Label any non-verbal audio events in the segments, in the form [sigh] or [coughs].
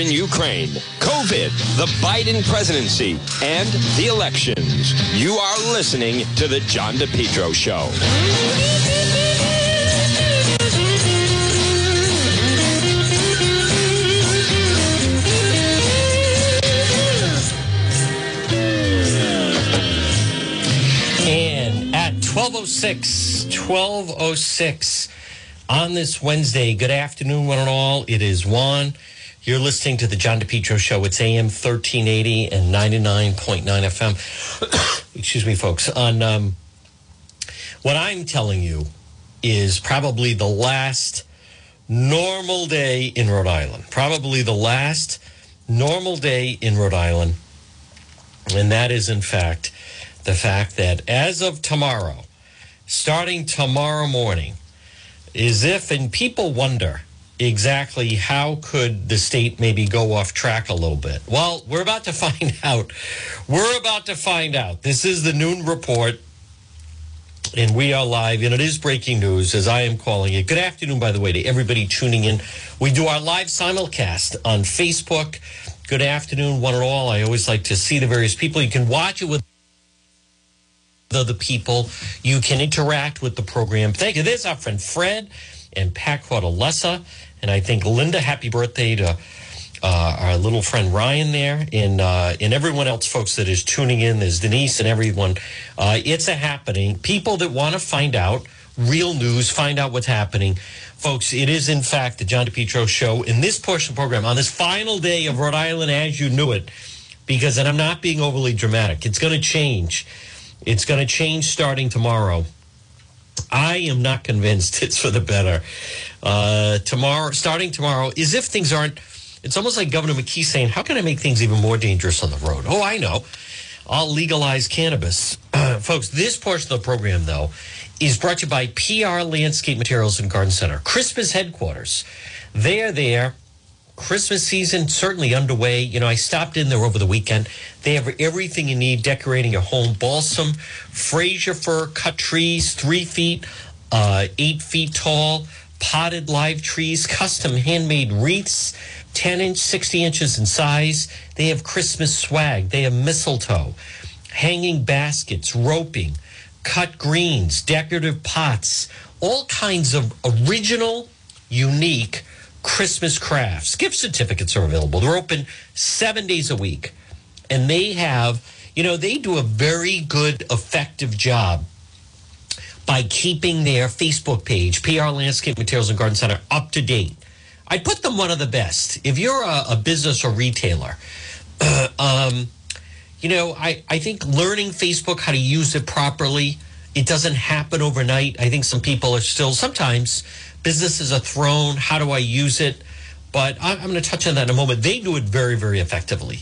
in Ukraine, COVID, the Biden presidency, and the elections. You are listening to The John DePetro Show. And at 1206, 1206 on this Wednesday, good afternoon, one and all. It is Juan. You're listening to the John DePetro Show. It's AM 1380 and 99.9 FM. [coughs] Excuse me, folks. On um, what I'm telling you is probably the last normal day in Rhode Island. Probably the last normal day in Rhode Island. And that is, in fact, the fact that as of tomorrow, starting tomorrow morning, is if, and people wonder exactly how could the state maybe go off track a little bit. Well, we're about to [laughs] find out. We're about to find out. This is the noon report. And we are live, and it is breaking news as I am calling it. Good afternoon, by the way, to everybody tuning in. We do our live simulcast on Facebook. Good afternoon, one and all. I always like to see the various people. You can watch it with other people. You can interact with the program. Thank you. There's our friend Fred and Pat Cordelessa. And I think Linda, happy birthday to uh, our little friend Ryan there, and uh, and everyone else, folks that is tuning in. There's Denise and everyone. Uh, it's a happening. People that want to find out real news, find out what's happening, folks. It is in fact the John DePetro show in this portion of the program on this final day of Rhode Island as you knew it, because and I'm not being overly dramatic. It's going to change. It's going to change starting tomorrow. I am not convinced [laughs] it's for the better. Uh, tomorrow, starting tomorrow, is if things aren't. It's almost like Governor McKee saying, "How can I make things even more dangerous on the road?" Oh, I know. I'll legalize cannabis, [clears throat] folks. This portion of the program, though, is brought to you by PR Landscape Materials and Garden Center, Christmas headquarters. They are there. Christmas season certainly underway. You know, I stopped in there over the weekend. They have everything you need decorating your home: balsam, Fraser fir, cut trees, three feet, uh, eight feet tall, potted live trees, custom handmade wreaths, ten inch, sixty inches in size. They have Christmas swag. They have mistletoe, hanging baskets, roping, cut greens, decorative pots, all kinds of original, unique Christmas crafts. Gift certificates are available. They're open seven days a week. And they have, you know, they do a very good, effective job by keeping their Facebook page, PR Landscape Materials and Garden Center, up to date. I put them one of the best. If you're a, a business or retailer, uh, [clears throat] um, you know, I, I think learning Facebook, how to use it properly, it doesn't happen overnight. I think some people are still sometimes businesses are thrown. How do I use it? But I'm, I'm going to touch on that in a moment. They do it very, very effectively,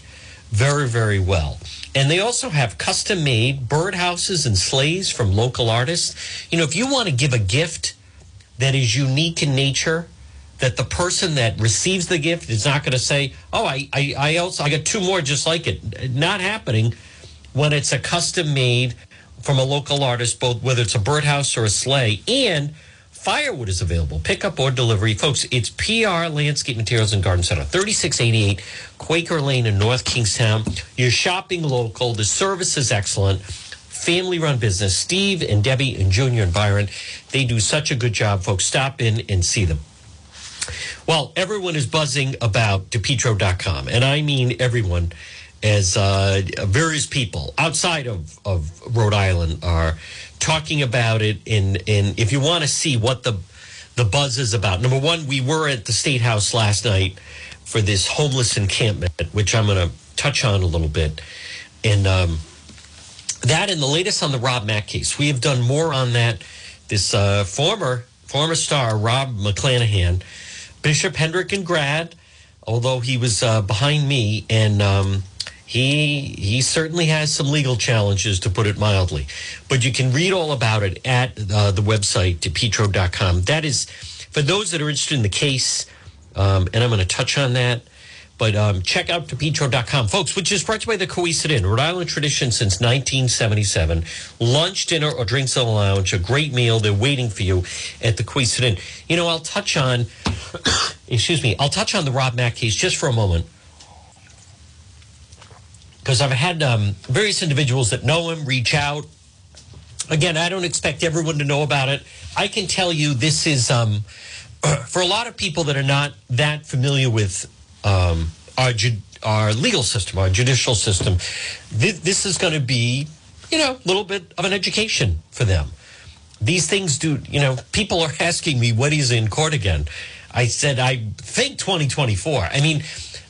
very, very well. And they also have custom made birdhouses and sleighs from local artists. You know, if you want to give a gift that is unique in nature, that the person that receives the gift is not going to say, "Oh, I, I, I also I got two more just like it." Not happening when it's a custom made from a local artist, both whether it's a birdhouse or a sleigh, and firewood is available, pickup or delivery. Folks, it's PR Landscape Materials and Garden Center, 3688 Quaker Lane in North Kingstown. You're shopping local. The service is excellent. Family run business. Steve and Debbie and Junior and Byron, they do such a good job, folks. Stop in and see them. Well, everyone is buzzing about DePetro.com, and I mean everyone, as uh, various people outside of, of Rhode Island are talking about it. In in if you want to see what the the buzz is about, number one, we were at the State House last night for this homeless encampment, which I'm going to touch on a little bit, and um, that and the latest on the Rob Mack case. We have done more on that. This uh, former former star Rob McClanahan, Bishop Hendricken grad, although he was uh, behind me and. Um, he he certainly has some legal challenges to put it mildly but you can read all about it at uh, the website depetro.com that is for those that are interested in the case um, and i'm going to touch on that But um, check out DePetro.com, folks, which is brought to you by the Cowesett Inn, Rhode Island tradition since 1977. Lunch, dinner, or drinks in the lounge, a great meal. They're waiting for you at the Cowesett Inn. You know, I'll touch on, [coughs] excuse me, I'll touch on the Rob Mack case just for a moment. Because I've had um, various individuals that know him reach out. Again, I don't expect everyone to know about it. I can tell you this is, um, [clears throat] for a lot of people that are not that familiar with um, our our legal system, our judicial system. This, this is going to be, you know, a little bit of an education for them. These things do, you know, people are [laughs] asking me when he's in court again. I said, I think 2024. I mean,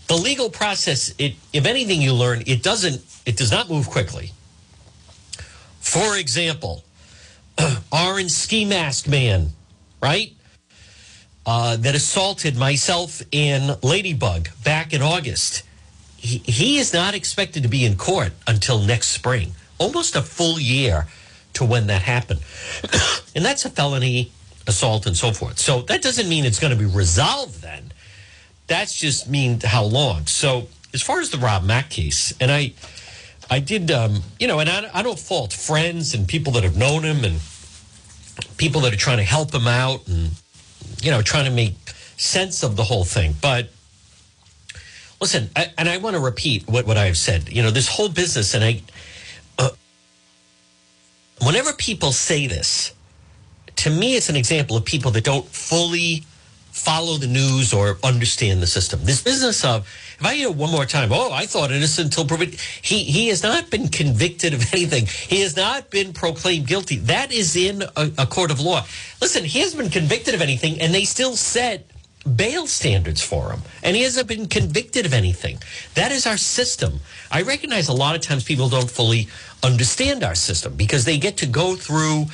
the legal process, it, if anything you learn, it doesn't, it does not move quickly. For example, [clears throat] Orange Ski Mask Man, right? uh, that assaulted myself and Ladybug back in August. He, he is not expected to be in court until next spring, almost a full year to when that happened. [clears throat] and that's a felony assault and so forth. So that doesn't mean it's going to be resolved then. That's just mean how long. So as far as the Rob Mack case, and I, I did, um, you know, and I, I don't fault friends and people that have known him and people that are trying to help him out and you know, trying to make sense of the whole thing. But listen, I, and I want to repeat what, what I've said. You know, this whole business, and I, uh, whenever people say this, to me, it's an example of people that don't fully follow the news or understand the system. This business of if I hear one more time, oh, I thought innocent until proven, he he has not been convicted of [laughs] anything. He has not been proclaimed guilty. That is in a, a court of law. Listen, he hasn't been convicted of anything, and they still set bail standards for him, and he hasn't been convicted of anything. That is our system. I recognize a lot of times people don't fully understand our system because they get to go through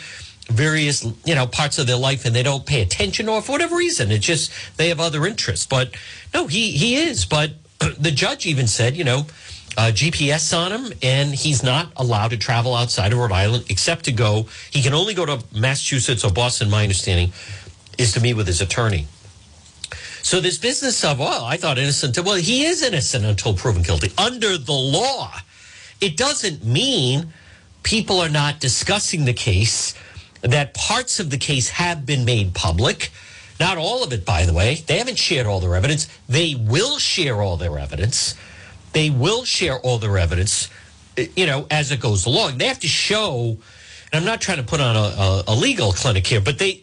various you know parts of their life and they don't pay attention or for whatever reason it's just they have other interests but no he he is but [clears throat] the judge even said you know uh, GPS on him, and he's not allowed to travel outside of Rhode Island except to go. He can only go to Massachusetts or Boston. My understanding is to meet with his attorney. So this business of well, I thought innocent. Well, he is innocent until proven guilty under the law. It doesn't mean people are not discussing the case that parts of the case have been made public. Not all of it, by the way. They haven't shared all their evidence. They will share all their evidence. They will share all their evidence, you know, as it goes along. They have to show, and I'm not trying to put on a, a, legal clinic here, but they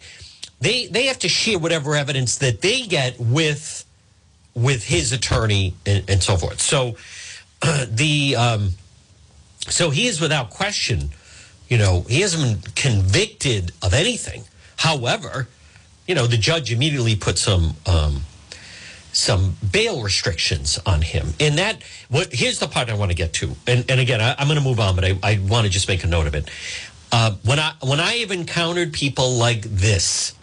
they they have to share whatever evidence that they get with with his attorney and, and so forth. So uh, [clears throat] the um, so he is without question you know, he hasn't been convicted of anything. However, you know, the judge immediately put some um, some bail restrictions on him. And that, what here's the part I want to get to. And, and again, I, am going to move on, but I, I want to just make a note of it. Uh, when I when I have encountered people like this,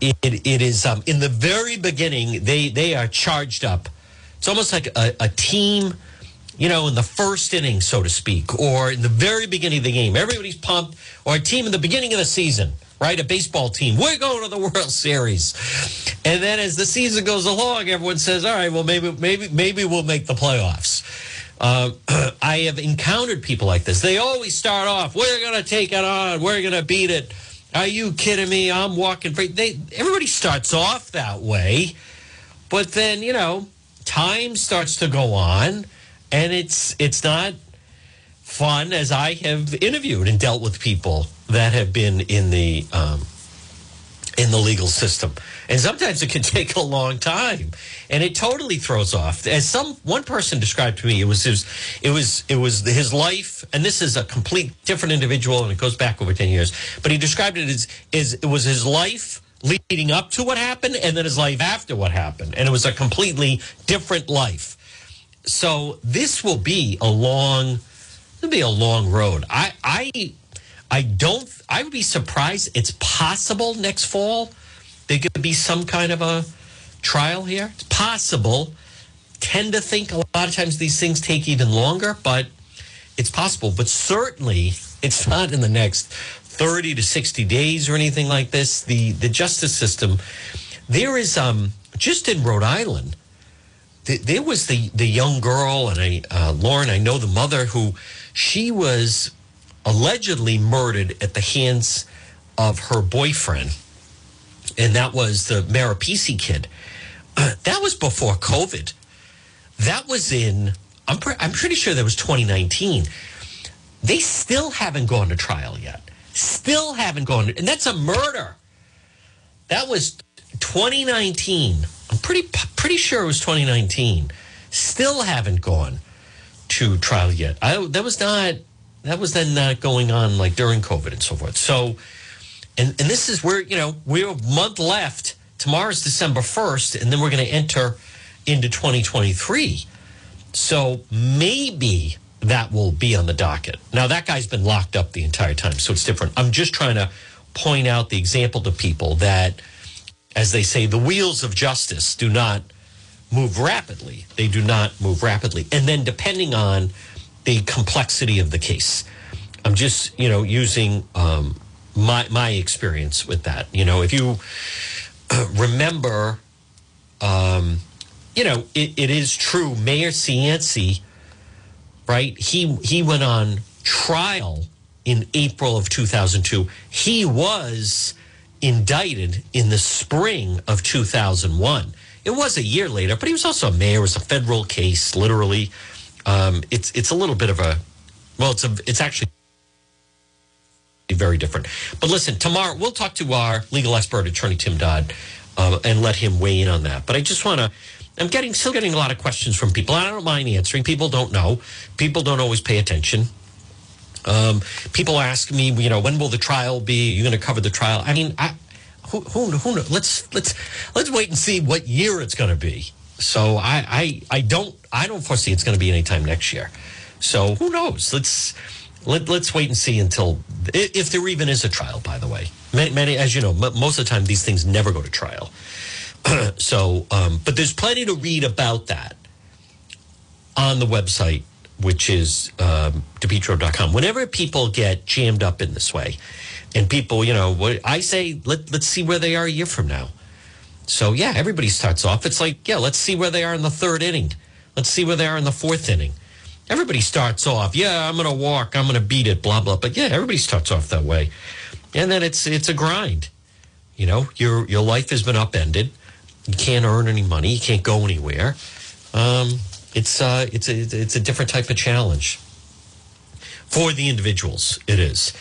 it, it is um, in the very beginning they they are charged up. It's almost like a, a team you know, in the first inning, so to speak, or in the very beginning of the game. Everybody's pumped, or a team in the beginning of the season, right? A baseball team. We're going to the [laughs] World Series. And then as the season goes along, everyone says, all right, well, maybe, maybe, maybe we'll make the playoffs. Uh, [clears throat] I have encountered people like this. They always start off, we're going to take it on, we're going to beat it. Are you kidding me? I'm walking free. They, everybody starts off that way. But then, you know, time starts to go on and it's it's not fun as I have interviewed and dealt with people that have been in the um, in the legal system, and sometimes it can [laughs] take a long time, and it totally throws off. As some one person described to me, it was his it was it was his life, and this is a complete different individual, and it goes back over ten years. But he described it as is it was his life leading up to what happened, and then his life after what happened, and it was a completely different life so this will be a long it'll be a long road. I I I don't I would be surprised it's possible next fall there could be some kind of a trial here. It's possible. Tend to think a lot of times these things take even longer, but it's possible. But certainly it's not in the next 30 to 60 days or anything like this. The the justice system, there is um just in Rhode Island, th- there was the the young girl, and I uh, Lauren, I know the mother who she was allegedly murdered at the hands of her boyfriend, and that was the Maripisi kid. Uh, [clears throat] that was before COVID. That was in. I'm pre- I'm pretty sure that was 2019. They still haven't gone to trial yet. Still haven't gone, and that's a murder. That was 2019. I'm pretty pretty sure it was 2019. Still haven't gone to trial yet. I that was not that was then not going on like during COVID and so forth. So, and and this is where you know we're a month left. Tomorrow's December 1st, and then we're going to enter into 2023. So maybe that will be on the docket. Now that guy's been locked up the entire time, so it's different. I'm just trying to point out the example to people that, as they say, the wheels of justice do not move rapidly. They do not move rapidly, and then depending on the complexity of the case, I'm just you know using um, my my experience with that. You know, if you remember, um, you know, it, it is true. Mayor Cianci, right? He he went on trial in April of 2002. He was indicted in the spring of 2001. It was a year later, but he was also a mayor. It was a federal case, literally. Um, it's it's a little bit of a well, it's a it's actually very different. But listen, tomorrow we'll talk to our legal expert, attorney Tim Dodd, uh, and let him weigh in on that. But I just want to. I'm getting still getting a lot of questions from people. I don't mind answering. People don't know. People don't always pay attention. Um, people ask me, you know, when will the trial be? Are you going to cover the trial? I mean, I, who, who, who? Let's let's let's wait and see what year it's going to be. So I, I I don't I don't foresee it's going to be anytime next year. So who knows? Let's let, let's wait and see until if there even is a trial. By the way, many, many as you know, most of the time these things never go to trial. [clears throat] so, um, but there's plenty to read about that on the website, which is um, depetro.com. Whenever people get jammed up in this way, and people, you know, I say, let let's see where they are a year from now. So yeah, everybody starts off. It's like, yeah, let's see where they are in the third inning. Let's see where they are in the fourth inning. Everybody starts off, yeah, I'm gonna walk, I'm gonna beat it, blah blah. But yeah, everybody starts off that way, and then it's it's a grind. You know, your your life has been upended. You can't earn any money. You can't go anywhere. Um, it's uh, it's a it's a different type of challenge for the individuals. It is.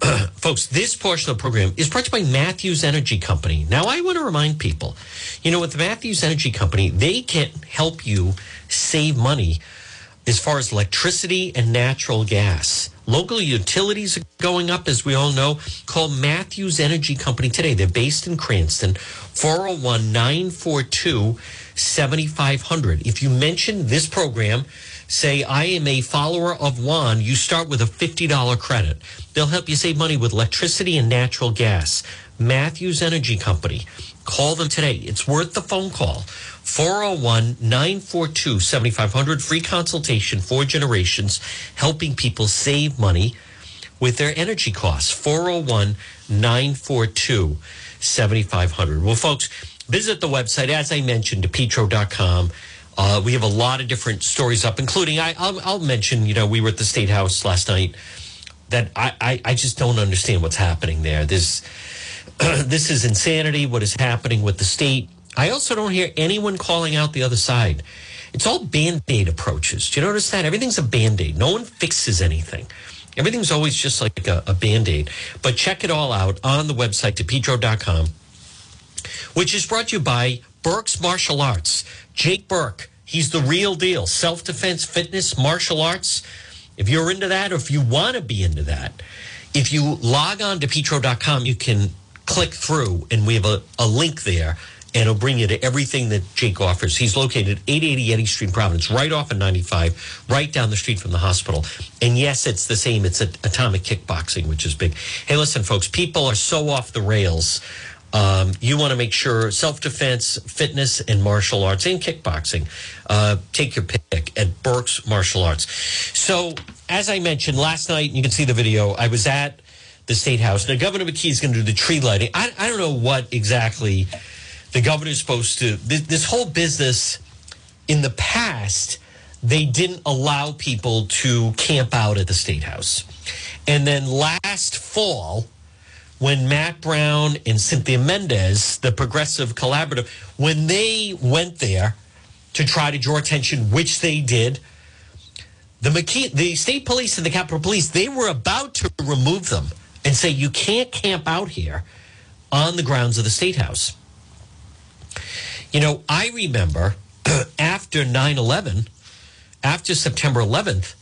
[clears throat] folks, this portion of the program is brought to you by Matthews Energy Company. Now, I want to remind people, you know, with Matthews Energy Company, they can help you save money as far as electricity and natural gas. Local utilities are going up, as we all know. Call Matthews Energy Company today. They're based in Cranston, 401 942 7500. If you mention this program, say, I am a follower of Juan, you start with a $50 credit. They'll help you save money with electricity and natural gas. Matthews Energy Company. Call them today. It's worth the phone call. 401 942 7500. Free consultation for generations, helping people save money with their energy costs. 401 942 7500. Well, folks, visit the website, as I mentioned, depetro.com. Uh, we have a lot of different stories up, including I, I'll, I'll, mention, you know, we were at the State House last night that I, I, I just don't understand what's happening there. This, [clears throat] this is insanity, what is happening with the state. I also don't hear anyone calling out the other side. It's all band aid approaches. Do you notice that? Everything's a band aid. No one fixes anything. Everything's always just like a, a band aid. But check it all out on the website, depetro.com, which is brought to you by Burke's Martial Arts. Jake Burke, he's the real deal. Self defense, fitness, martial arts. If you're into that, or if you want to be into that, if you log on to petro.com, you can click through and we have a, a link there and it'll bring you to everything that Jake offers. He's located at 880 Eddy Street, Providence, right off of 95, right down the street from the hospital. And yes, it's the same. It's atomic kickboxing, which is big. Hey, listen, folks, people are so off the rails. Um, you want to make sure self defense, fitness, and martial arts and kickboxing. Uh, take your pick at Burke's Martial Arts. So, as I mentioned last night, you can see the video. I was at the State House. Now, Governor McKee is going to do the tree lighting. I, I don't know what exactly the governor is supposed to. This, this whole business in the past, they didn't allow people to camp out at the State House. And then last fall, when Matt Brown and Cynthia Mendez, the Progressive Collaborative, when they went there to try to draw attention, which they did, the McKee, the state police and the Capitol Police, they were about to remove them and say you can't camp out here on the grounds of the State House. You know, I remember [clears throat] after 9 11, after September 11th,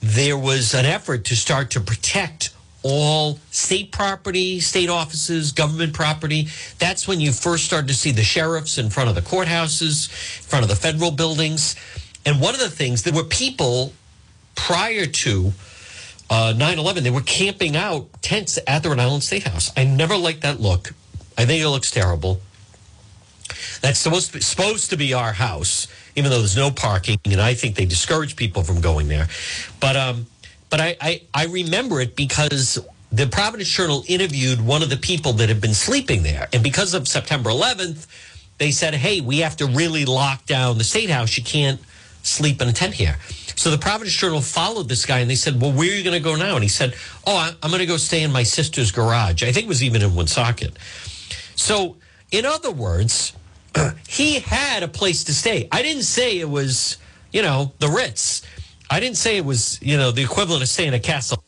there was an effort to start to protect all state property, state offices, government property. That's when you first started to see the sheriffs in front of the courthouses, in front of the federal buildings. And one of the things, there were people prior to uh, 9 11, they were camping out tents at the Rhode Island State House. I never liked that look. I think it looks terrible. That's supposed to be, supposed to be our house, even though there's no parking, and I think they discourage people from going there. But um, but I, I, I remember it because the Providence Journal interviewed one of the people that had been sleeping there, and because of September 11th, they said, "Hey, we have to really lock down the state house. You can't sleep in a tent here." So the Providence Journal followed this guy, and they said, "Well, where are you going to go now?" And he said, "Oh, I'm going to go stay in my sister's garage. I think it was even in Woonsocket." So, in other words [clears throat] he had a place to stay. I didn't say it was, you know, the Ritz. I didn't say it was, you know, the equivalent of staying at Castle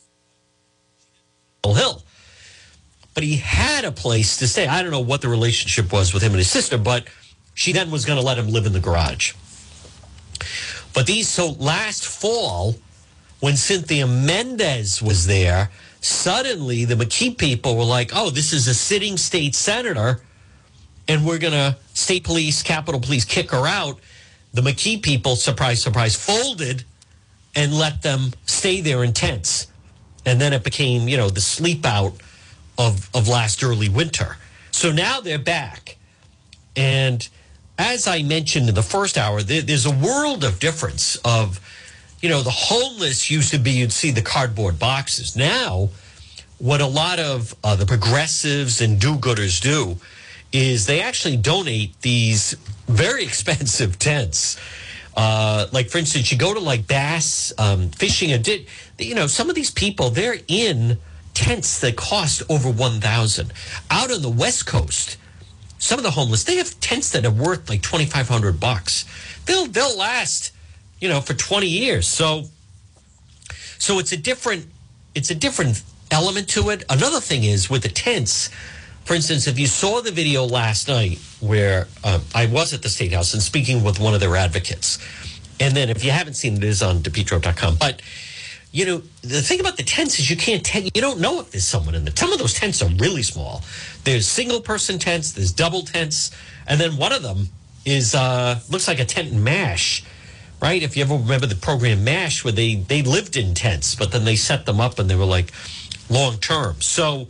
Hill. But he had a place to stay. I don't know what the relationship was with him and his sister, but she then was going to let him live in the garage. But these, so last fall, when Cynthia Mendez was there, suddenly the McKee people were like, oh, this is a sitting state senator and we're going to state police, Capitol Police kick her out. The McKee people, surprise, surprise, folded and let them stay there in tents. And then it became, you know, the sleep out of, of last early winter. So now they're back. And as I mentioned in the first hour, there, there's a world of difference of, you know, the homeless used to be, you'd see the cardboard boxes. Now, what a lot of uh, the progressives and do gooders do is they actually donate these very [laughs] expensive tents. Uh, like for instance, you go to like bass um, fishing, and did you know some of these people they're in tents that cost over one thousand. Out on the West Coast, some of the homeless they have tents that are worth like twenty five hundred bucks. They'll they'll last, you know, for twenty years. So, so it's a different it's a different element to it. Another thing is with the tents for instance, if you saw the video last night where um, I was at the State House and speaking with one of their advocates, and then if you haven't seen it, it is on depetro.com. But, you know, the thing about the tents is you can't tell, you don't know if there's someone in there. Some of those tents are really small. There's single person tents, there's double tents, and then one of them is, uh, looks like a tent in MASH, right? If you ever remember the program MASH, where they, they lived in tents, but then they set them up and they were like long term. So,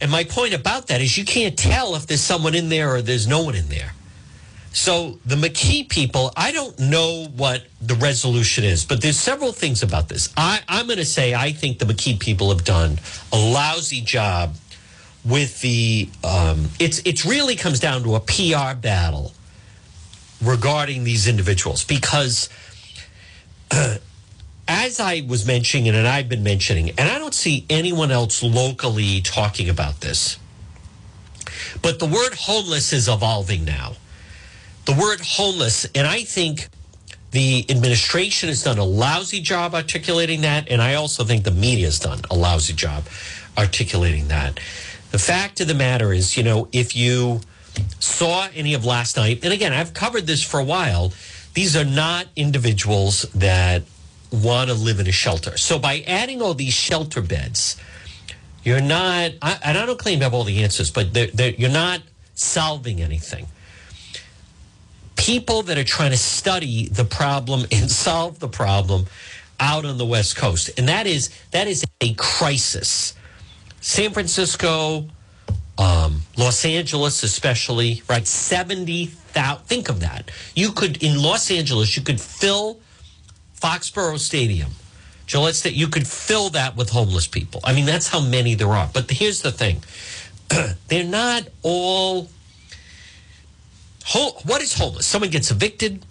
and my point about that is you can't tell if there's someone in there or there's no one in there. So the McKee people, I don't know what the resolution is, but there's several things about this. I, I'm going to say I think the McKee people have done a lousy job with the. Um, it's it's really comes down to a PR battle regarding these individuals because. Uh, [clears throat] as I was mentioning and I've been mentioning, and I don't see anyone else locally talking about this, but the word homeless is evolving now. The word homeless, and I think the administration has done a lousy job articulating that, and I also think the media has done a lousy job articulating that. The fact of the matter is, you know, if you saw any of last night, and again, I've covered this for a while, these are not individuals that want to live in a shelter. So by adding all these shelter beds, you're not, I, and I don't claim to have all the answers, but they're, they're, you're not solving anything. People that are trying to study the problem [laughs] and solve the problem out on the West Coast, and that is that is a crisis. San Francisco, um, Los Angeles, especially, right? Seventy thousand. Think of that. You could in Los Angeles, you could fill Foxborough Stadium, Gillette Stadium, you could fill that with homeless people. I mean, that's how many there are. But here's the thing [clears throat] they're not all what is homeless? Someone gets evicted.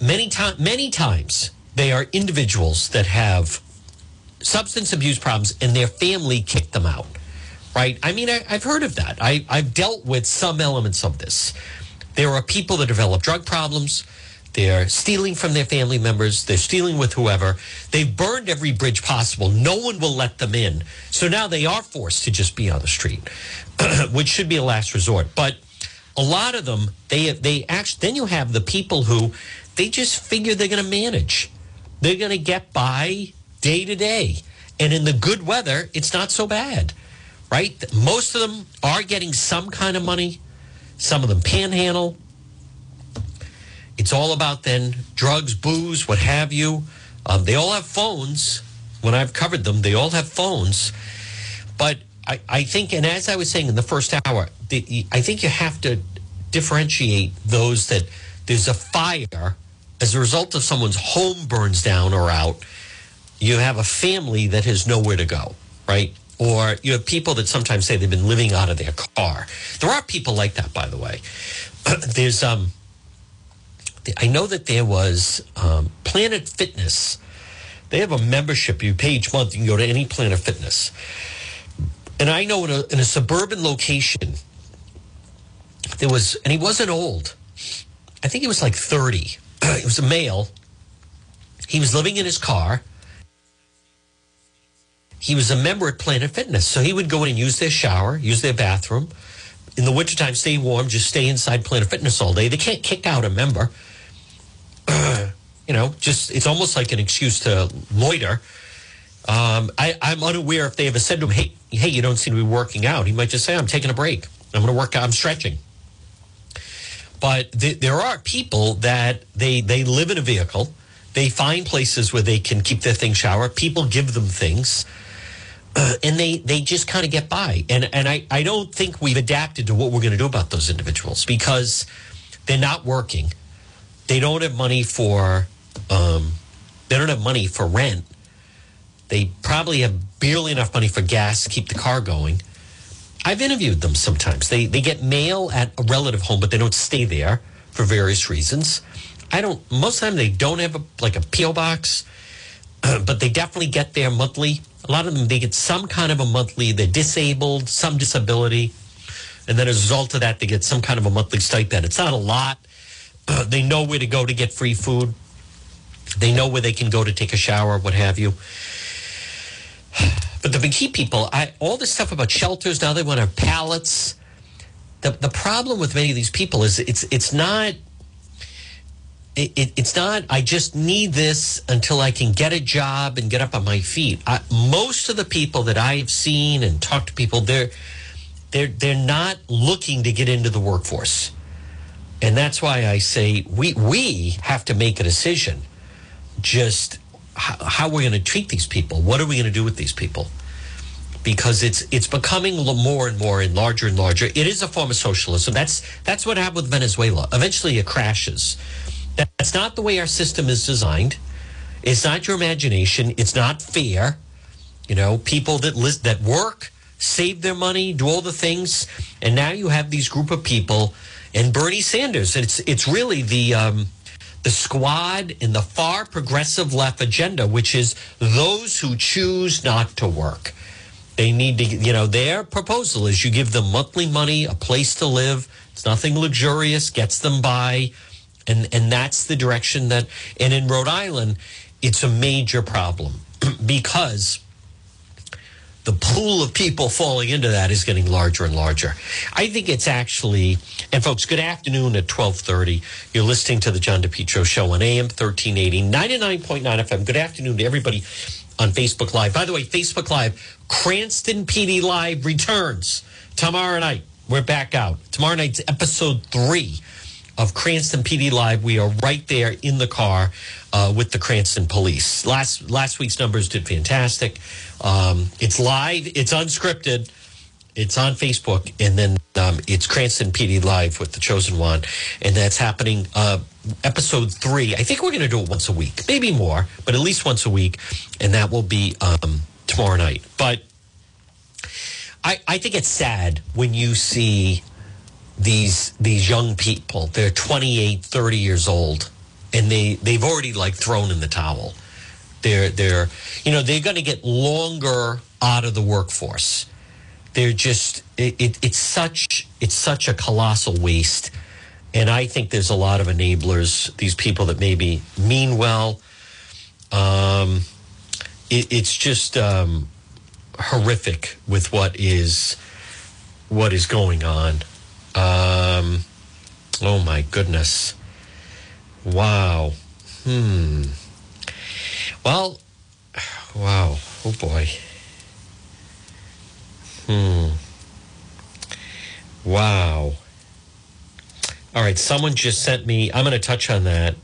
Many times, many times, they are individuals that have substance abuse problems, and their family kicked them out. Right? I mean, I, have heard of that. I, I've dealt with some elements of this. There are people that develop drug problems. They're stealing from their family members. They're stealing with whoever. They've burned every bridge possible. No one will let them in. So now they are forced to just be on the street, [clears throat] which should be a last resort. But a lot of them, they they actually then you have the people who they just figure they're going to manage. They're going to get by day to day. And in the good weather, it's not so bad, right? Most of them are getting some kind of money. Some of them panhandle. It's all about then drugs, booze, what have you. Um, they all have phones. When I've covered them, they all have phones. But I, I think, and as I was saying in the first hour, the, I think you have to differentiate those that there's a fire as a result of someone's home burns down or out. You have a family that has nowhere to go, right? Or you have people that sometimes say they've been living out of their car. There are people like that, by the way. [clears throat] there's um, I know that there was um, Planet Fitness. They have a membership you pay each month. You can go to any Planet Fitness. And I know in a, in a suburban location, there was, and he wasn't old. I think he was like 30. [clears throat] he was a male. He was living in his car. He was a member at Planet Fitness. So he would go in and use their shower, use their bathroom. In the wintertime, stay warm, just stay inside Planet Fitness all day. They can't kick out a member. [clears throat] you know, just it's almost like an excuse to loiter. Um, I, I'm unaware if they ever said to him, "Hey, hey, you don't seem to be working out." He might just say, "I'm taking a break. I'm going to work out. I'm stretching." But th- there are people that they they live in a vehicle. They find places where they can keep their things shower. People give them things. Uh, and they, they just kind of get by. And, and I, I don't think we've adapted to what we're going to do about those individuals because they're not working. They don't have money for, um, they don't have money for rent. They probably have barely enough money for gas to keep the car going. I've interviewed them sometimes. They, they get mail at a relative home, but they don't stay there for various reasons. I don't, most of the time they don't have a, like a P.O. box, [clears throat] but they definitely get their monthly a lot of them, they get some kind of a monthly, they're disabled, some disability. And then as a result of that, they get some kind of a monthly stipend. It's not a lot. [clears throat] They know where to go to get free food. They know where they can go to take a shower, what have you. But the key people, I, all this stuff about shelters now, they want have pallets. The, the problem with many of these people is it's it's not it, it, it's not i just need this until i can get a job and get up on my feet I, most of the people that i've seen and talked to people they're they're they're not looking to get into the workforce and that's why i say we we have to make a decision. Just how, how we're going to treat these people. What are we going to do with these people? Because it's it's becoming more and more and larger and larger. It is a form of socialism. That's that's what happened with venezuela. Eventually it crashes. That's not the way our system is designed. It's not your imagination. It's not fair. You know, people that list, that work, save their money, do all the things, and now you have these group of people and Bernie Sanders. It's it's really the um, the squad in the far progressive left agenda, which is those who choose not to work. They need to, you know, their proposal is you give them monthly money, a place to live. It's nothing luxurious, gets them by and and that's the direction that and in Rhode Island it's a major problem [clears throat] because the pool of people falling into that is getting larger and larger. I think it's actually, and folks, good afternoon at 1230. You're listening to the John DePetro Show on AM 1380, 99.9 FM. Good afternoon to everybody on Facebook Live. By the way, Facebook Live, Cranston PD Live returns tomorrow night. We're back out. Tomorrow night's episode three of Cranston PD Live. We are right there in the car uh, with the Cranston Police. Last last week's numbers did fantastic. Um, it's live. It's unscripted. It's on Facebook, and then um, it's Cranston PD Live with the Chosen One, and that's happening. Uh, episode three. I think we're going to do it once a week, maybe more, but at least once a week, and that will be um, tomorrow night. But I, I think it's sad when you see these these young people. They're 28, 30 years old, and they they've already like thrown in the towel. They're they're you know they're going to get longer out of the workforce. They're just it, it, it's such it's such a colossal waste, and I think there's a lot of enablers. These people that maybe mean well. Um, it, it's just um, horrific with what is what is going on. Um, oh my goodness! Wow. Hmm. Well, wow. Oh boy. Hmm. Wow. All right. Someone just sent me. I'm going to touch on that.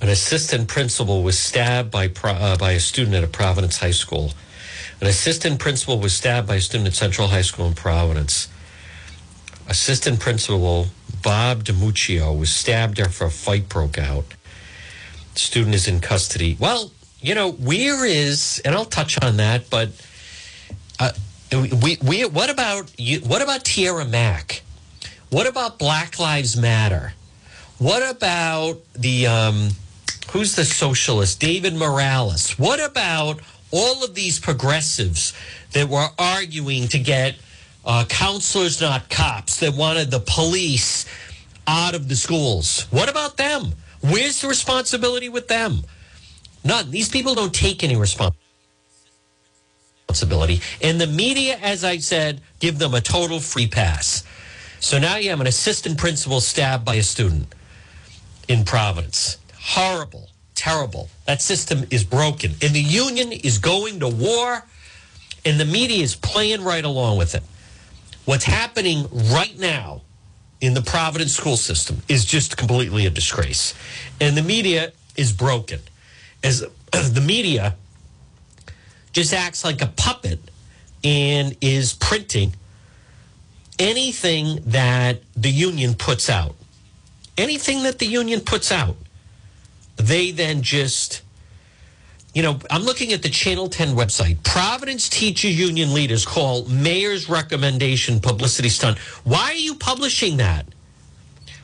An assistant principal was stabbed by uh, by a student at a Providence high school. An assistant principal was stabbed by a student at Central High School in Providence. Assistant principal Bob DiMuccio was stabbed after a fight broke out. Student is in custody. Well, you know, where is, and I'll touch on that, but uh, we, we, what about you? What about Tiara Mack? What about Black Lives Matter? What about the um, who's the socialist? David Morales. What about all of these progressives that were arguing to get uh, counselors, not cops, that wanted the police out of the schools? What about them? Where's the responsibility with them? None. These people don't take any responsibility. And the media, as I said, give them a total free pass. So now you have an assistant principal stabbed by a student in Providence. Horrible, terrible. That system is broken. And the union is going to war, and the media is playing right along with it. What's happening right now in the Providence school system is just completely a disgrace. And the media is broken. As [clears throat] the media just acts like a puppet and is printing anything that the union puts out. Anything that the union puts out, they then just, you know, I'm looking at the Channel 10 website. Providence Teachers Union leaders call mayor's recommendation publicity stunt. Why are you publishing that?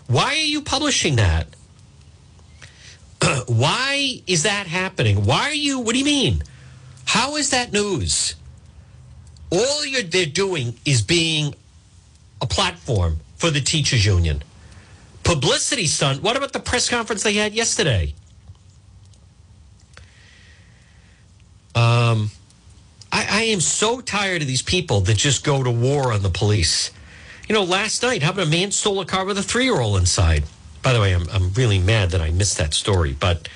Why are you publishing that? [clears throat] Why is that happening? Why are you, what do you mean? How is that news? All they're doing is being a platform for the teachers union. Publicity stunt. What about the press conference they had yesterday? Um, I, I am so tired of these people that just go to war on the police. You know, last night, how about a man stole a car with a three year old inside? By the way, I'm, I'm really mad that I missed that story, but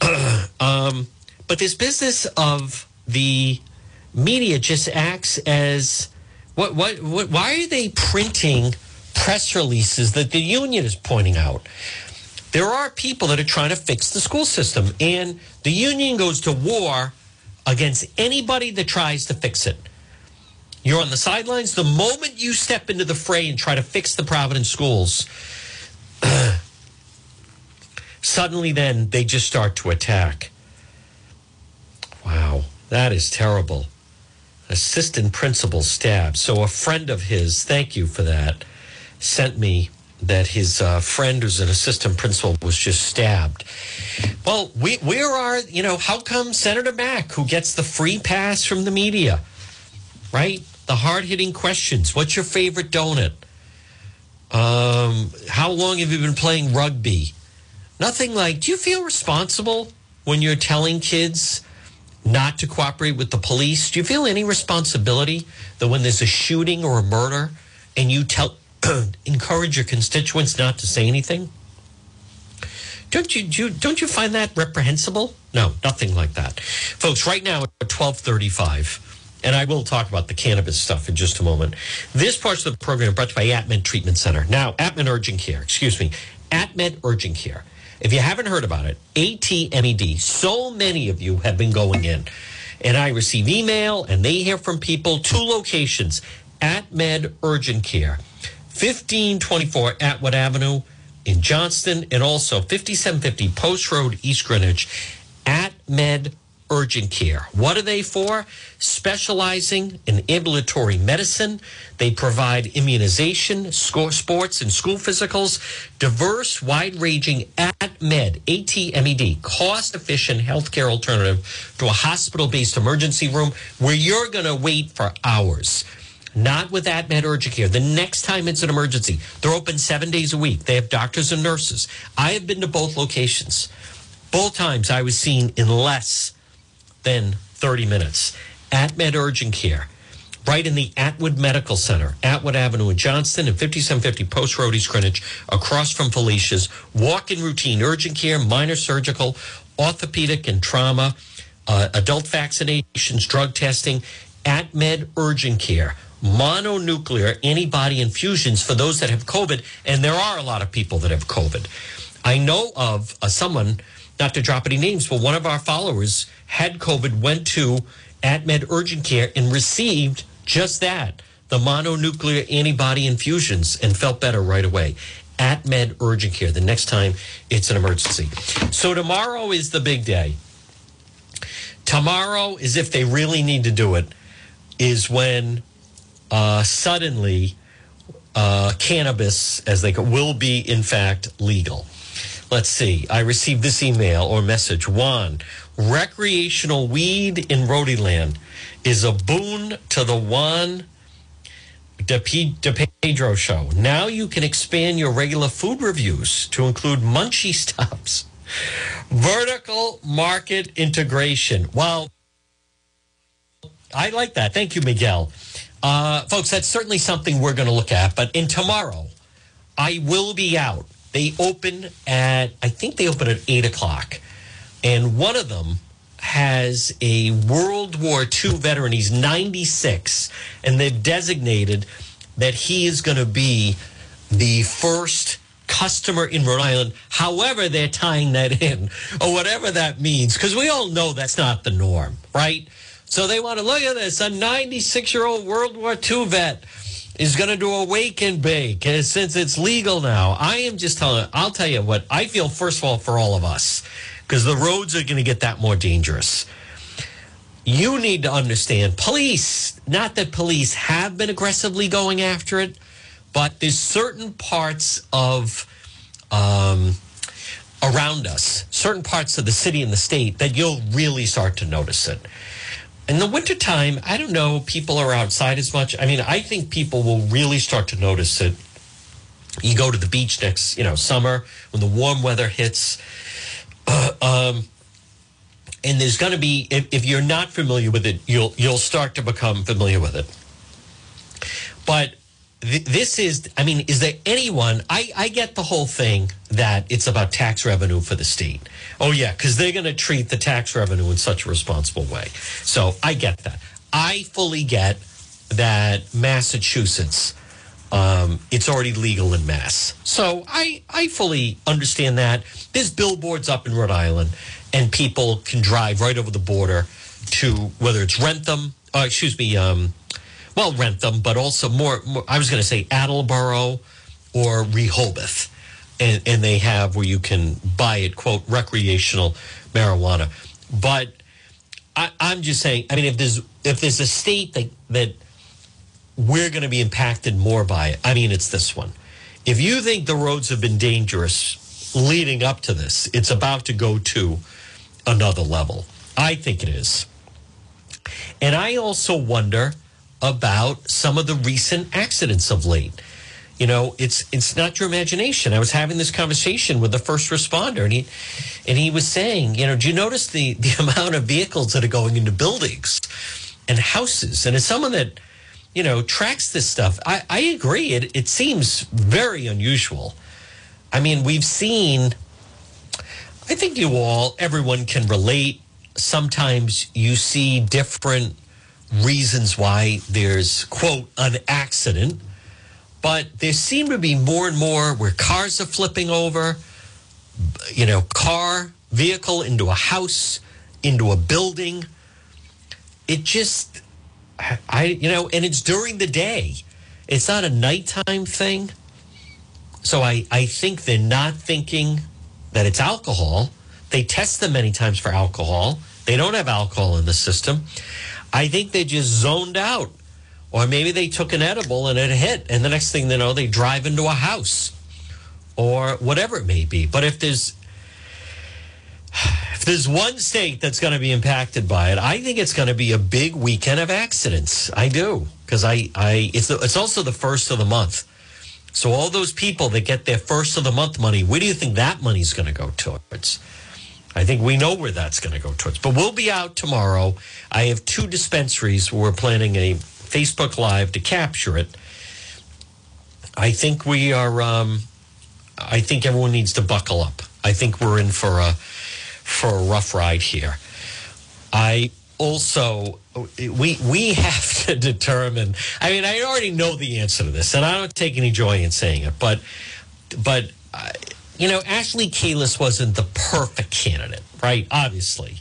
[clears throat] um, but this business of the media just acts as what, what, what, why are they printing press releases that the union is pointing out? There are people that are trying to fix the school system, and the union goes to war against anybody that tries to fix it. You're on the sidelines. The moment you step into the fray and try to fix the Providence schools, [clears throat] suddenly then they just start to attack. Wow, that is terrible. Assistant principal stabbed. So a friend of his, thank you for that, sent me that his uh, friend who's an assistant principal was just stabbed. Well, we, where are, you know, how come Senator Mack, who gets the free pass from the media, right? The hard hitting questions. What's your favorite donut? Um, how long have you been playing rugby? Nothing like, do you feel responsible when you're telling kids not to cooperate with the police? Do you feel any responsibility that when there's a shooting or a murder and you tell [clears throat] encourage your constituents not to say anything? Don't you, do don't you find that reprehensible? No, nothing like that. Folks, right now at 1235, and I will talk about the cannabis stuff in just a moment. This part of the program brought to you by AtMed Treatment Center. Now, AtMed Urgent Care, excuse me, AtMed Urgent Care if you haven't heard about it, ATMED, so many of you have been going in. And I receive email and they hear from people, two locations, AtMed Urgent Care, 1524 Atwood Avenue in Johnston, and also 5750 Post Road, East Greenwich, AtMed Urgent Care. What are they for? Specializing in ambulatory medicine. They provide immunization, score, sports, and school physicals. Diverse, wide ranging At AtMed, ATMED, cost efficient healthcare alternative to a hospital based emergency room where you're going to wait for hours. Not with AtMed Urgent Care. The next time it's an emergency, they're open seven days a week. They have doctors and nurses. I have been to both locations. Both times I was seen in less than 30 minutes. AtMed Urgent Care, right in the Atwood Medical Center, Atwood Avenue in Johnston and 5750 Post Road East Greenwich, across from Felicia's. Walk-in routine, urgent care, minor surgical, orthopedic and trauma, uh, adult vaccinations, drug testing, AtMed Urgent Care mononuclear antibody infusions for those that have COVID, and there are a lot of people that have COVID. I know of uh, someone, not to drop any names, but one of our followers had COVID, went to AtMed Urgent Care and received just that the mononuclear antibody infusions and felt better right away. AtMed Urgent Care, the next time it's an emergency. So tomorrow is the big day. Tomorrow is if they really need to do it, is when uh, suddenly uh, cannabis, as they go, will be in fact legal. Let's see. I received this email or message. One, recreational weed in Rhode Island is a boon to the Juan De, Pedro show. Now you can expand your regular food reviews to include munchie [laughs] stops. Vertical market integration. Well, I like that. Thank you, Miguel. Uh, folks, that's certainly something we're going to look at. But in tomorrow, I will be out. They open at, I think they open at 8 o'clock. And one of them has a World War II veteran. He's 96. And they've designated that he is going to be the first customer in Rhode Island. However, they're tying that in, or whatever that means, because we all know that's not the norm, right? So they want to look at this. A 96 year old World War II vet is going to do a wake and bake since it's legal now. I am just telling, I'll tell you what, I feel, first of all, for all of us, because the roads are going to get that more dangerous. You need to understand police, not that police have been aggressively going after it, but there's certain parts of um, around us, certain parts of the city and the state that you'll really start to notice it in the wintertime, I don't know, people are outside as much. I mean, I think people will really start to notice it. You go to the beach next, you know, summer when the warm weather hits. Uh, um, and there's going to be, if, if you're not familiar with it, you'll you'll start to become familiar with it. But this is, I mean, is there anyone? I, I get the whole thing that it's about tax revenue for the state. Oh, yeah, because they're going to treat the tax revenue in such a responsible way. So I get that. I fully get that Massachusetts, um, it's already legal in Mass. So I, I fully understand that. There's billboards up in Rhode Island, and people can drive right over the border to whether it's Wrentham, uh, excuse me, um, well, Wrentham, but also more, more I was going to say Attleboro or Rehoboth. And, and they have where you can buy it, quote, recreational marijuana. But I, I'm just saying, I mean, if there's if there's a state that that we're going to be impacted more by it, I mean, it's this one. If you think the roads have been dangerous leading up to this, it's about to go to another level. I think it is. And I also wonder about some of the recent accidents of late. You know, it's it's not your imagination. I was having this conversation with the first responder, and he and he was saying, you know, do you notice the [laughs] the amount of vehicles that are going into buildings and houses? And as someone that you know tracks this stuff, I, I agree. It it seems very unusual. I mean, we've seen. I think you all, everyone can relate. Sometimes you see different reasons why there's, quote, an accident. But there seem to be more and more where cars are flipping over, you know, car, vehicle into a house, into a building. It just, I, you know, and it's during the day. It's not a nighttime thing. So I, I think they're not thinking that it's alcohol. They test them many times for alcohol They don't have alcohol in the system. I think they just zoned out. Or maybe they took an edible and it hit. And the next thing they know, they drive into a house or whatever it may be. But if there's if there's one state that's going to be impacted by it, I think it's going to be a big weekend of accidents. I do because I, I it's the, it's also the first of the month. So all those people that get their first of the month money, where do you think that money's going to go towards? I think we know where that's going to go towards. But we'll be out tomorrow. I have two dispensaries we're planning a Facebook Live to capture it. I think we are. Um, I think everyone needs to buckle up. I think we're in for a for a rough ride here. I also we we have to [laughs] determine. I mean, I already know the answer to this, and I don't take any joy in saying it. But but uh, you know, Ashley Kalus wasn't the perfect candidate, right? Obviously,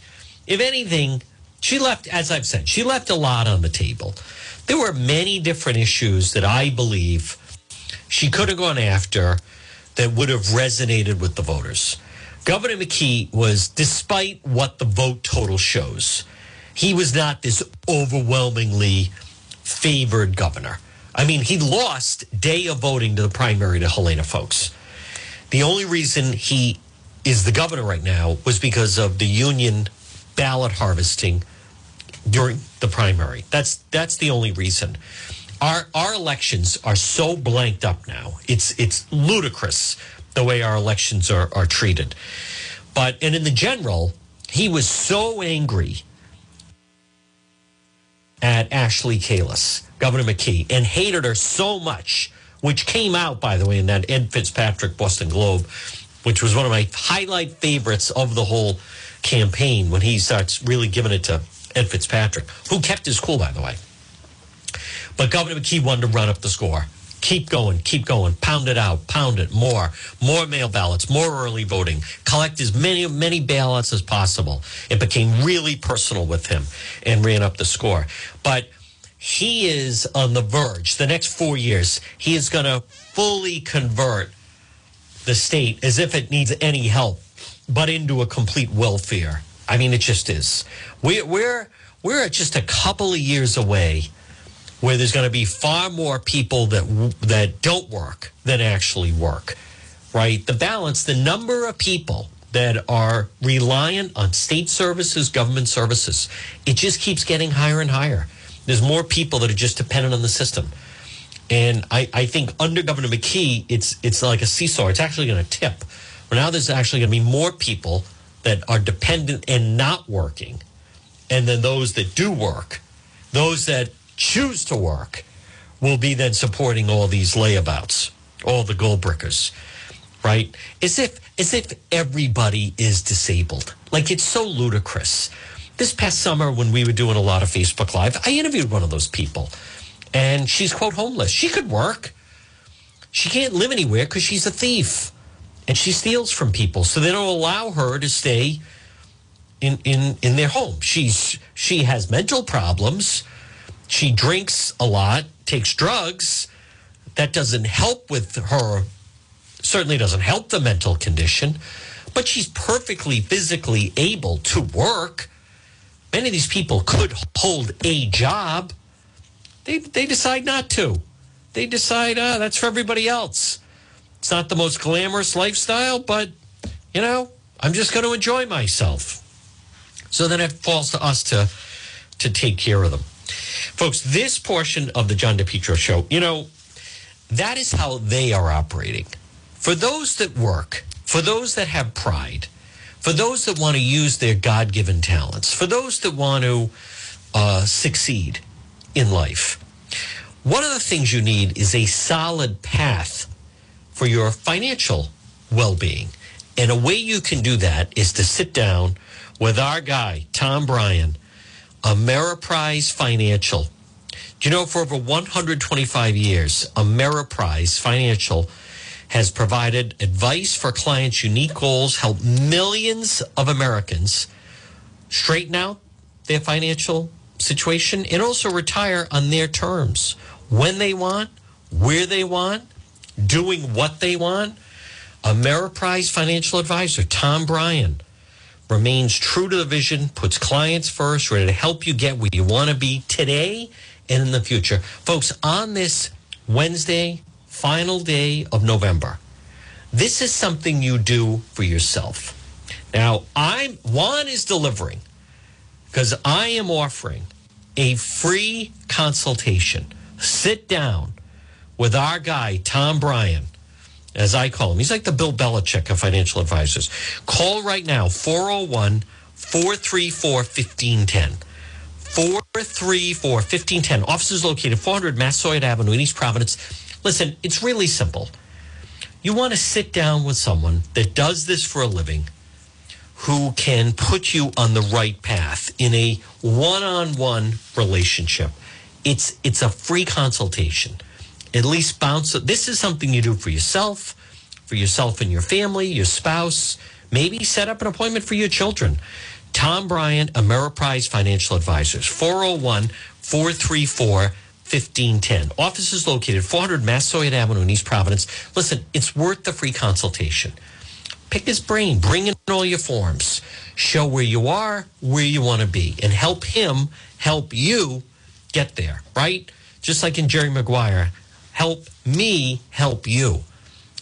if anything, she left. As I've said, she left a lot on the table. There were many different issues that I believe she could have gone after that would have resonated with the voters. Governor McKee was, despite what the vote total shows, he was not this overwhelmingly favored governor. I mean, he lost day of voting to the primary to Helena Foulkes. The only reason he is the governor right now was because of the union ballot harvesting during the primary. That's that's the only reason. Our our elections are so blanked up now. It's it's ludicrous the way our elections are, are treated. But, and in the general, he was so angry at Ashley Kalus, Governor McKee, and hated her so much, which came out, by the way, in that Ed Fitzpatrick Boston Globe, which was one of my highlight favorites of the whole campaign when he starts really giving it to Ed Fitzpatrick, who kept his cool, by the way. But Governor McKee wanted to run up the score keep going, keep going, pound it out, pound it more, more mail ballots, more early voting, collect as many, many ballots as possible. It became really personal with him and ran up the score. But he is on the verge, the next four years, he is going to fully convert the state as if it needs any help, but into a complete welfare. I mean, it just is. We're, we're, we're just a couple of years away where there's going to be far more people that that don't work than actually work. Right? The balance, the number of people that are reliant on state services, government services, it just keeps getting higher and higher. There's more people that are just dependent on the system. And I, I think under Governor McKee, it's it's like a seesaw. It's actually going to tip. Well, now there's actually going to be more people that are dependent and not working. And then those that do work, those that choose to work will be then supporting all these layabouts, all the gold brickers, right? As if as if everybody is disabled. Like it's so ludicrous. This past summer when we were doing a lot of Facebook Live, I interviewed one of those people. And she's quote homeless. She could work. She can't live anywhere because she's a thief. And she steals from people. So they don't allow her to stay in, in, in their home. She's she has mental problems she drinks a lot, takes drugs. That doesn't help with her, certainly doesn't help the mental condition, but she's perfectly physically able to work. Many of these people could hold a job. They, they decide not to. They decide, ah, that's for everybody else. It's not the most glamorous lifestyle, but, you know, I'm just going to enjoy myself. So then it falls to us to, to take care of them. Folks, this portion of the John DePetro show, you know, that is how they are operating. For those that work, for those that have pride, for those that want to use their God given talents, for those that want to uh, succeed in life, one of the things you need is a solid path for your financial well being. And a way you can do that is to sit down with our guy, Tom Bryan, Ameriprise Financial. Do you know for over 125 years, Ameriprise Financial has provided advice for clients' unique goals, help millions of Americans straighten out their financial situation and also retire on their terms when they want, where they want, doing what they want. Ameriprise financial advisor Tom Bryan remains true to the vision, puts clients first, ready to help you get where you want to be today and in the future. Folks, on this Wednesday, final day of November, this is something you do for yourself. Now, I'm Juan is delivering because I am offering a free consultation. Sit down with our guy, Tom Bryan, as I call him. He's like the Bill Belichick of financial advisors. Call right now, 401 434 1510. 434 1510. Offices located 400 Massasoit Avenue in East Providence. Listen, it's really simple. You want to sit down with someone that does this for a living who can put you on the right path in a one-on-one relationship. It's it's a free consultation. At least bounce this is something you do for yourself, for yourself and your family, your spouse, maybe set up an appointment for your children. Tom Bryan, Ameriprise Financial Advisors, 401 434 1510. Office is located 400 Massasoit Avenue in East Providence. Listen, it's worth the free consultation pick his brain, bring in all your forms, show where you are, where you want to be, and help him help you get there, right? Just like in Jerry Maguire, help me help you.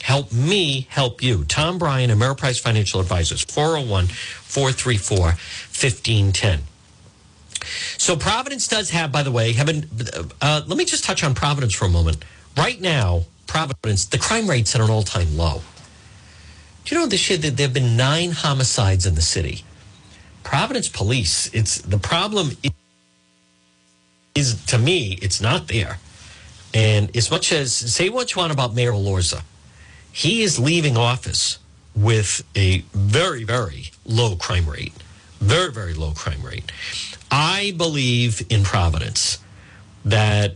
Help me help you. Tom Bryan, Ameriprise Financial Advisors, 401 434 1510. So Providence does have, by the way, having, uh, let me just touch on Providence for a moment. Right now, Providence, the crime rate's at an all time low. Do you know this year that there have been nine homicides in the city? Providence Police, it's the problem is, is to me, it's not there. And as much as say what you want about Mayor Elorza, he is leaving office with a very, very low crime rate. Very, very low crime rate. I believe in Providence that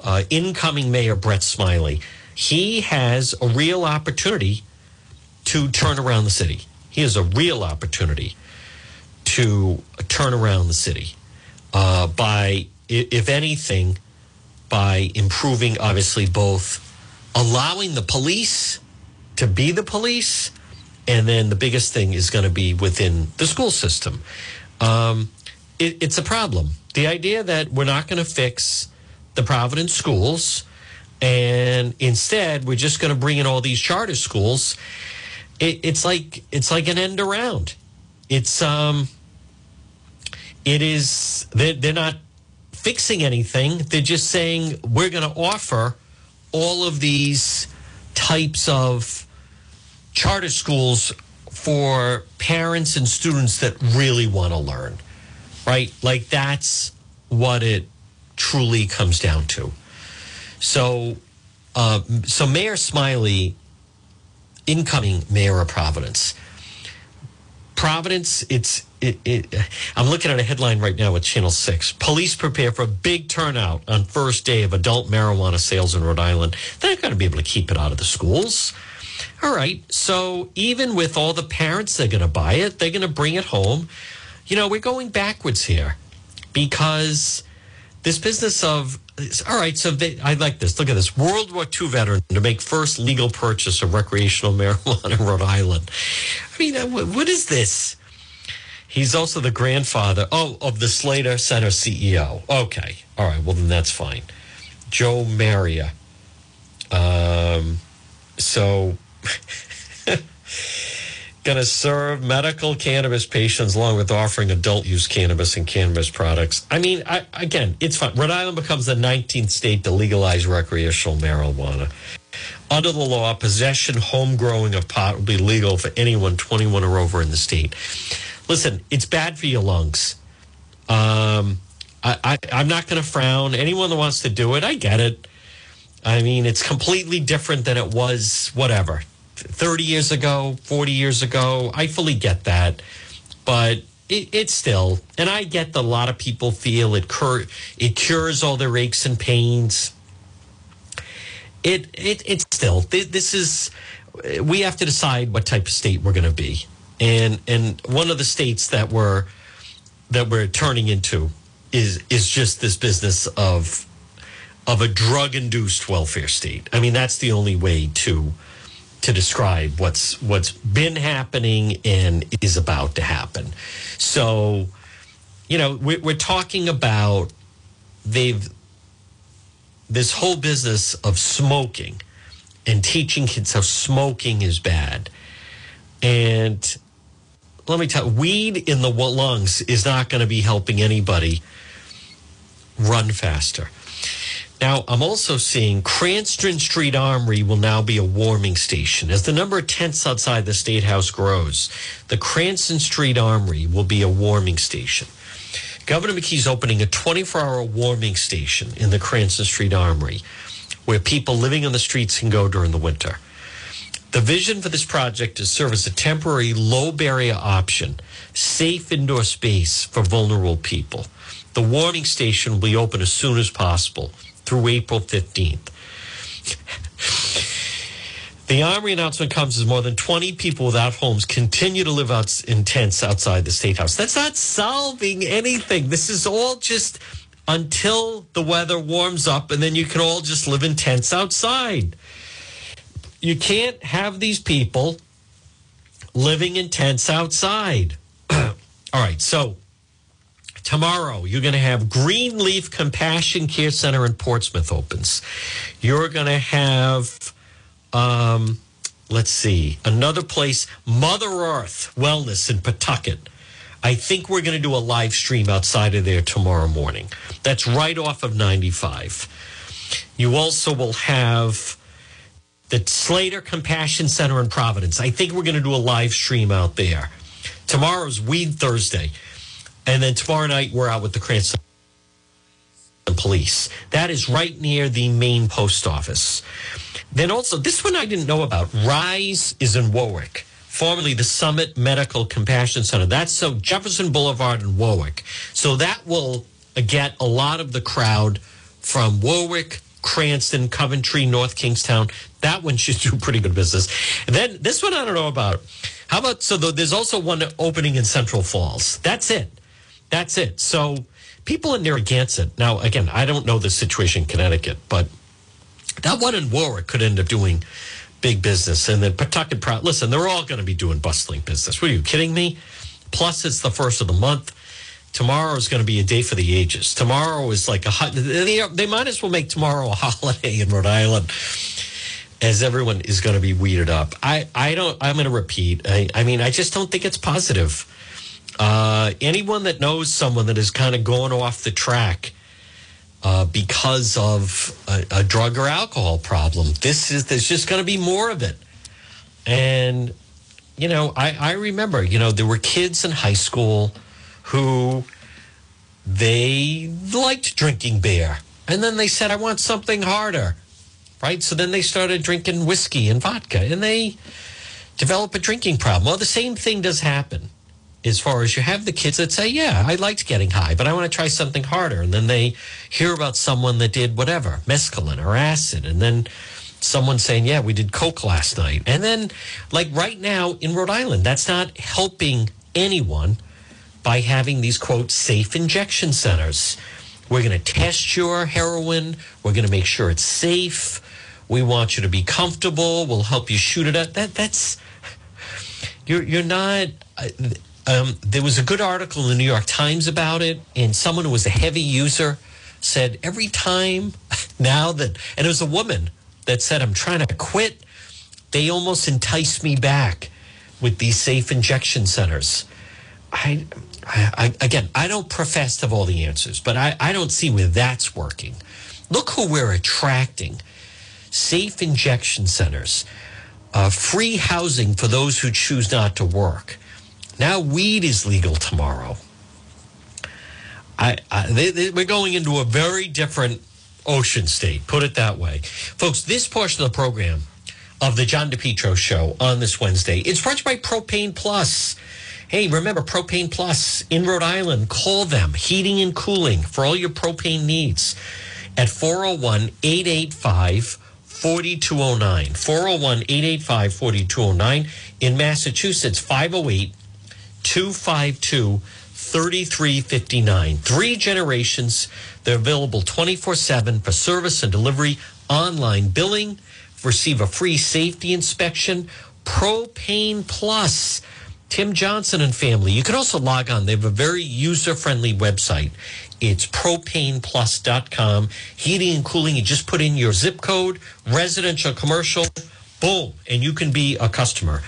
uh, incoming Mayor Brett Smiley, he has a real opportunity to turn around the city. He has a real opportunity to turn around the city uh, by, if anything, by improving, obviously, both allowing the police to be the police, and then the biggest thing is going to be within the school system. Um, it, it's a problem. The idea that we're not going to fix the Providence schools, and instead we're just going to bring in all these charter schools it, it's like it's like an end around. It's um, it is they're, they're not fixing anything. They're just saying we're going to offer all of these types of charter schools for parents and students that really want to learn, right? Like that's what it truly comes down to. So, uh, so Mayor Smiley incoming mayor of Providence. Providence, it's it, it, I'm looking at a headline right now with Channel 6. Police prepare for a big turnout on first day of adult marijuana sales in Rhode Island. They're going to be able to keep it out of the schools. All right. So even with all the parents they're going to buy it, they're going to bring it home. You know, we're going backwards here because this business of all right, so they, I like this. Look at this. World War II veteran to make first legal purchase of recreational marijuana in Rhode Island. I mean, uh, what is this? He's also the grandfather, oh, of the Slater Center CEO. Okay. All right. Well, then that's fine. Joe Maria. Um, so [laughs] going to serve medical cannabis patients along with offering adult use cannabis and cannabis products. I mean, I, again, it's fine. Rhode Island becomes the 19th state to legalize recreational marijuana. Under the law, possession, home growing of pot will be legal for anyone 21 or over in the state. Listen, it's bad for your lungs. Um, I, I'm not going to frown. Anyone that wants to do it, I get it. I mean, it's completely different than it was, whatever, 30 years ago, 40 years ago. I fully get that. But it, it's still, and I get that a lot of people feel it, cur- it cures all their aches and pains. It, it, it's still, this is, we have to decide what type of state we're going to be. And, and one of the states that we're, that we're turning into is, is just this business of, of a drug induced welfare state. I mean, that's the only way to, to describe what's what's been happening and is about to happen. So, you know, we're, we're talking about they've this whole business of smoking and teaching kids how smoking is bad. And let me tell you, weed in the lungs is not going to be helping anybody run faster. Now, I'm also seeing Cranston Street Armory will now be a warming station. As the number of tents outside the State House grows, the Cranston Street Armory will be a warming station. Governor McKee's opening a 24 hour warming station in the Cranston Street Armory where people living on the streets can go during the winter. The vision for this project is serve as a temporary low barrier option, safe indoor space for vulnerable people. The warming station will be open as soon as possible through April 15th. The Armory announcement comes as more than 20 people without homes continue to live out in tents outside the State House. That's not solving anything. This is all just until the weather warms up and then you can all just live in tents outside. You can't have these people living in tents outside. [clears throat] all right, so Tomorrow, you're going to have Greenleaf Compassion Care Center in Portsmouth opens. You're going to have, um, let's see, another place, Mother Earth Wellness in Pawtucket. I think we're going to do a live stream outside of there tomorrow morning. That's right off of 95. You also will have the Slater Compassion Center in Providence. I think we're going to do a live stream out there. Tomorrow's Weed Thursday. And then tomorrow night, we're out with the Cranston Police. That is right near the main post office. Then also, this one I didn't know about. Rise is in Warwick, formerly the Summit Medical Compassion Center. That's so Jefferson Boulevard in Warwick. So that will uh, get a lot of the crowd from Warwick, Cranston, Coventry, North Kingstown. That one should do pretty good business. And then this one I don't know about. How about so there's also one opening in Central Falls. That's it. That's it. So people in Narragansett, now again, I don't know the situation in Connecticut, but that one in Warwick could end up doing big business. And then Pawtucket, Pratt, listen, they're all going to be doing bustling business. What are you kidding me? Plus, it's the first of the month. Tomorrow is going to be a day for the ages. Tomorrow is like a they, they might as well make tomorrow a [laughs] holiday in Rhode Island as everyone is going to be weeded up. I, I don't, I'm going to repeat. I, I mean, I just don't think it's positive. Uh, anyone that knows someone that has kind of gone off the track uh, because of a, a, drug or alcohol problem, this is there's just going to be more of it. And you know, I, I remember, you know, there were kids in high school who they liked drinking beer, and then they said, "I want something harder." Right, so then they started drinking whiskey and vodka, and they develop a drinking problem. Well, the same thing does happen as far as you have the kids that say, Yeah, I liked getting high, but I want to try something harder. And then they hear about someone that did whatever, mescaline or acid. And then someone saying, Yeah, we did Coke last night. And then, like right now in Rhode Island, that's not helping anyone by having these, quote, safe injection centers. We're going to test your heroin. We're going to make sure it's safe. We want you to be comfortable. We'll help you shoot it up. That that's you're you're not. Uh, um, there was a good article in the New York Times about it, and someone who was a heavy user said every time [laughs] now that, and it was a woman that said, I'm trying to quit, they almost entice me back with these safe injection centers. I, I, again, I don't profess to have all the answers, but I, I don't see where that's working. Look who we're attracting safe injection centers, uh, free housing for those who choose not to work now weed is legal tomorrow. I, I they, they, we're going into a very different ocean state. Put it that way, folks. This portion of the program of the John DePetro show on this Wednesday, it's brought by Propane Plus. Hey, remember Propane Plus in Rhode Island. Call them heating and cooling for all your propane needs at 401 885 4209. 401 885 4209. In Massachusetts, 508 252 3359. Three generations. They're available 24 7 for service and delivery, online billing, receive a free safety inspection. Propane Plus. Tim Johnson and family. You can also log on. They have a very user friendly website. It's propaneplus.com. Heating and cooling. You just put in your zip code, residential, commercial, boom, and you can be a customer.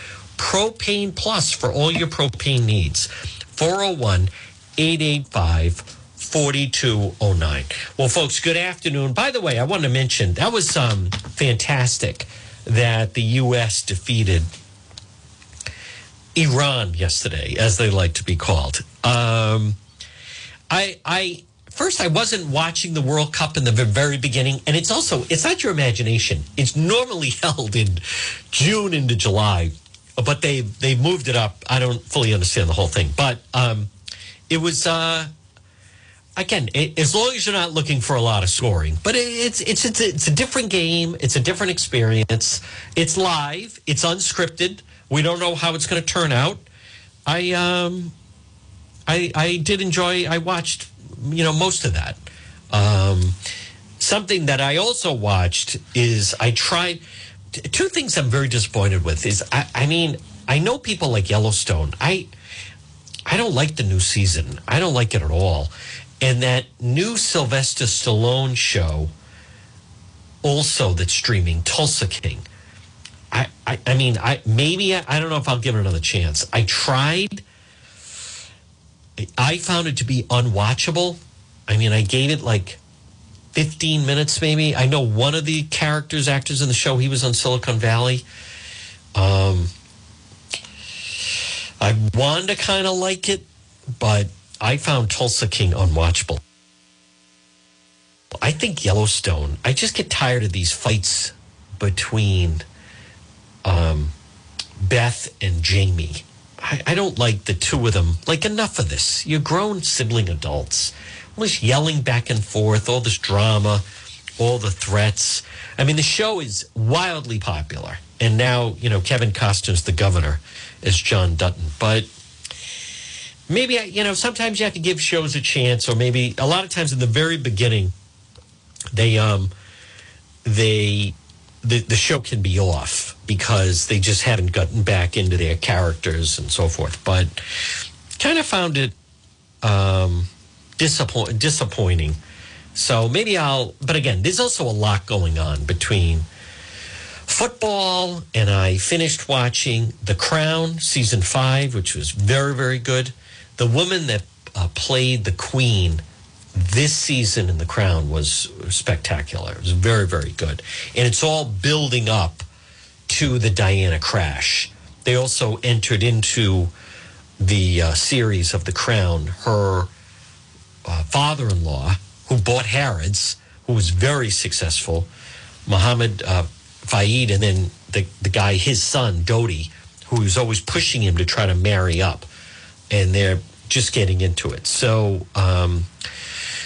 Propane Plus for all your propane needs. 401 885 4209. Well, folks, good afternoon. By the way, I want to mention that was um, fantastic that the U.S. defeated Iran yesterday, as they like to be called. Um, I, I first I wasn't watching the World Cup in the very beginning, and it's also it's not your imagination. It's normally [laughs] held in June into July, but they they moved it up. I don't fully understand the whole thing, but um, it was. Uh, again, it, as long as you're not looking for a lot of scoring, but it, it's it's it's it's a different game. It's a different experience. It's live. It's unscripted. We don't know how it's going to turn out. I um, I I did enjoy. I watched you know most of that. Um, something that I also watched is I tried two things I'm very disappointed with is I, I mean I know people like Yellowstone. I I don't like the new season. I don't like it at all. And that new Sylvester Stallone show, also that's streaming, Tulsa King. I, I, I mean, I maybe I, I don't know if I'll give it another chance. I tried. I found it to be unwatchable. I mean, I gave it like 15 minutes, maybe. I know one of the characters, actors in the show, he was on Silicon Valley. Um, I wanted to kind of like it, but I found Tulsa King unwatchable. I think Yellowstone, I just get tired of these fights between um, Beth and Jamie. I, I, don't like the two of them. Like, enough of this. You're grown sibling adults. All this yelling back and forth, all this drama, all the threats. I mean, the show is wildly popular. And now, you know, Kevin Costner's the governor as John Dutton. But maybe, you know, sometimes you have to give shows a chance, or maybe a lot of times in the very beginning, they, um, they, the, the show can be off because they just haven't gotten back into their characters and so forth. But kind of found it um, disappoint, disappointing. So maybe I'll, but again, there's also a lot going on between football and I finished watching The Crown season five, which was very, very good. The woman that uh, played the queen this season in The Crown was spectacular. It was very, very good. And it's all building up to the Diana crash. They also entered into the uh, series of The Crown. Her uh, father in law, who bought Harrods, who was very successful, Mohammed uh, Fayed, and then the, the guy, his son, Dodi, who was always pushing him to try to marry up. And they're just getting into it. So, um,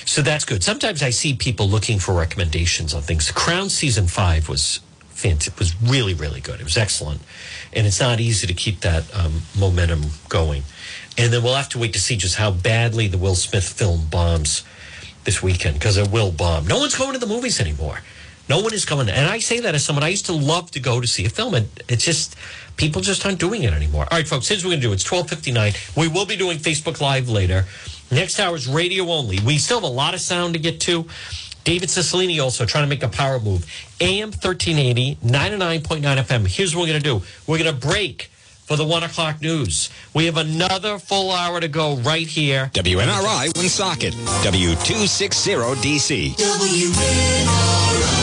so that's good. Sometimes I see people looking for recommendations on things. Crown season five was fantastic. Was really really good. It was excellent, and it's not easy to keep that um, momentum going. And then we'll have to wait to see just how badly the Will Smith film bombs this weekend because it will bomb. No one's going to the movies anymore. No one is coming. And I say that as someone I used to love to go to see a film, and it's just people just aren't doing it anymore. All right, folks. Here's what we're gonna do. It's twelve fifty nine. We will be doing Facebook Live later. Next hour is radio only. We still have a lot of sound to get to. David Cicilline also trying to make a power move. AM 1380, 99.9 FM. Here's what we're going to do we're going to break for the one o'clock news. We have another full hour to go right here. WNRI Woonsocket, W260DC. WNRI.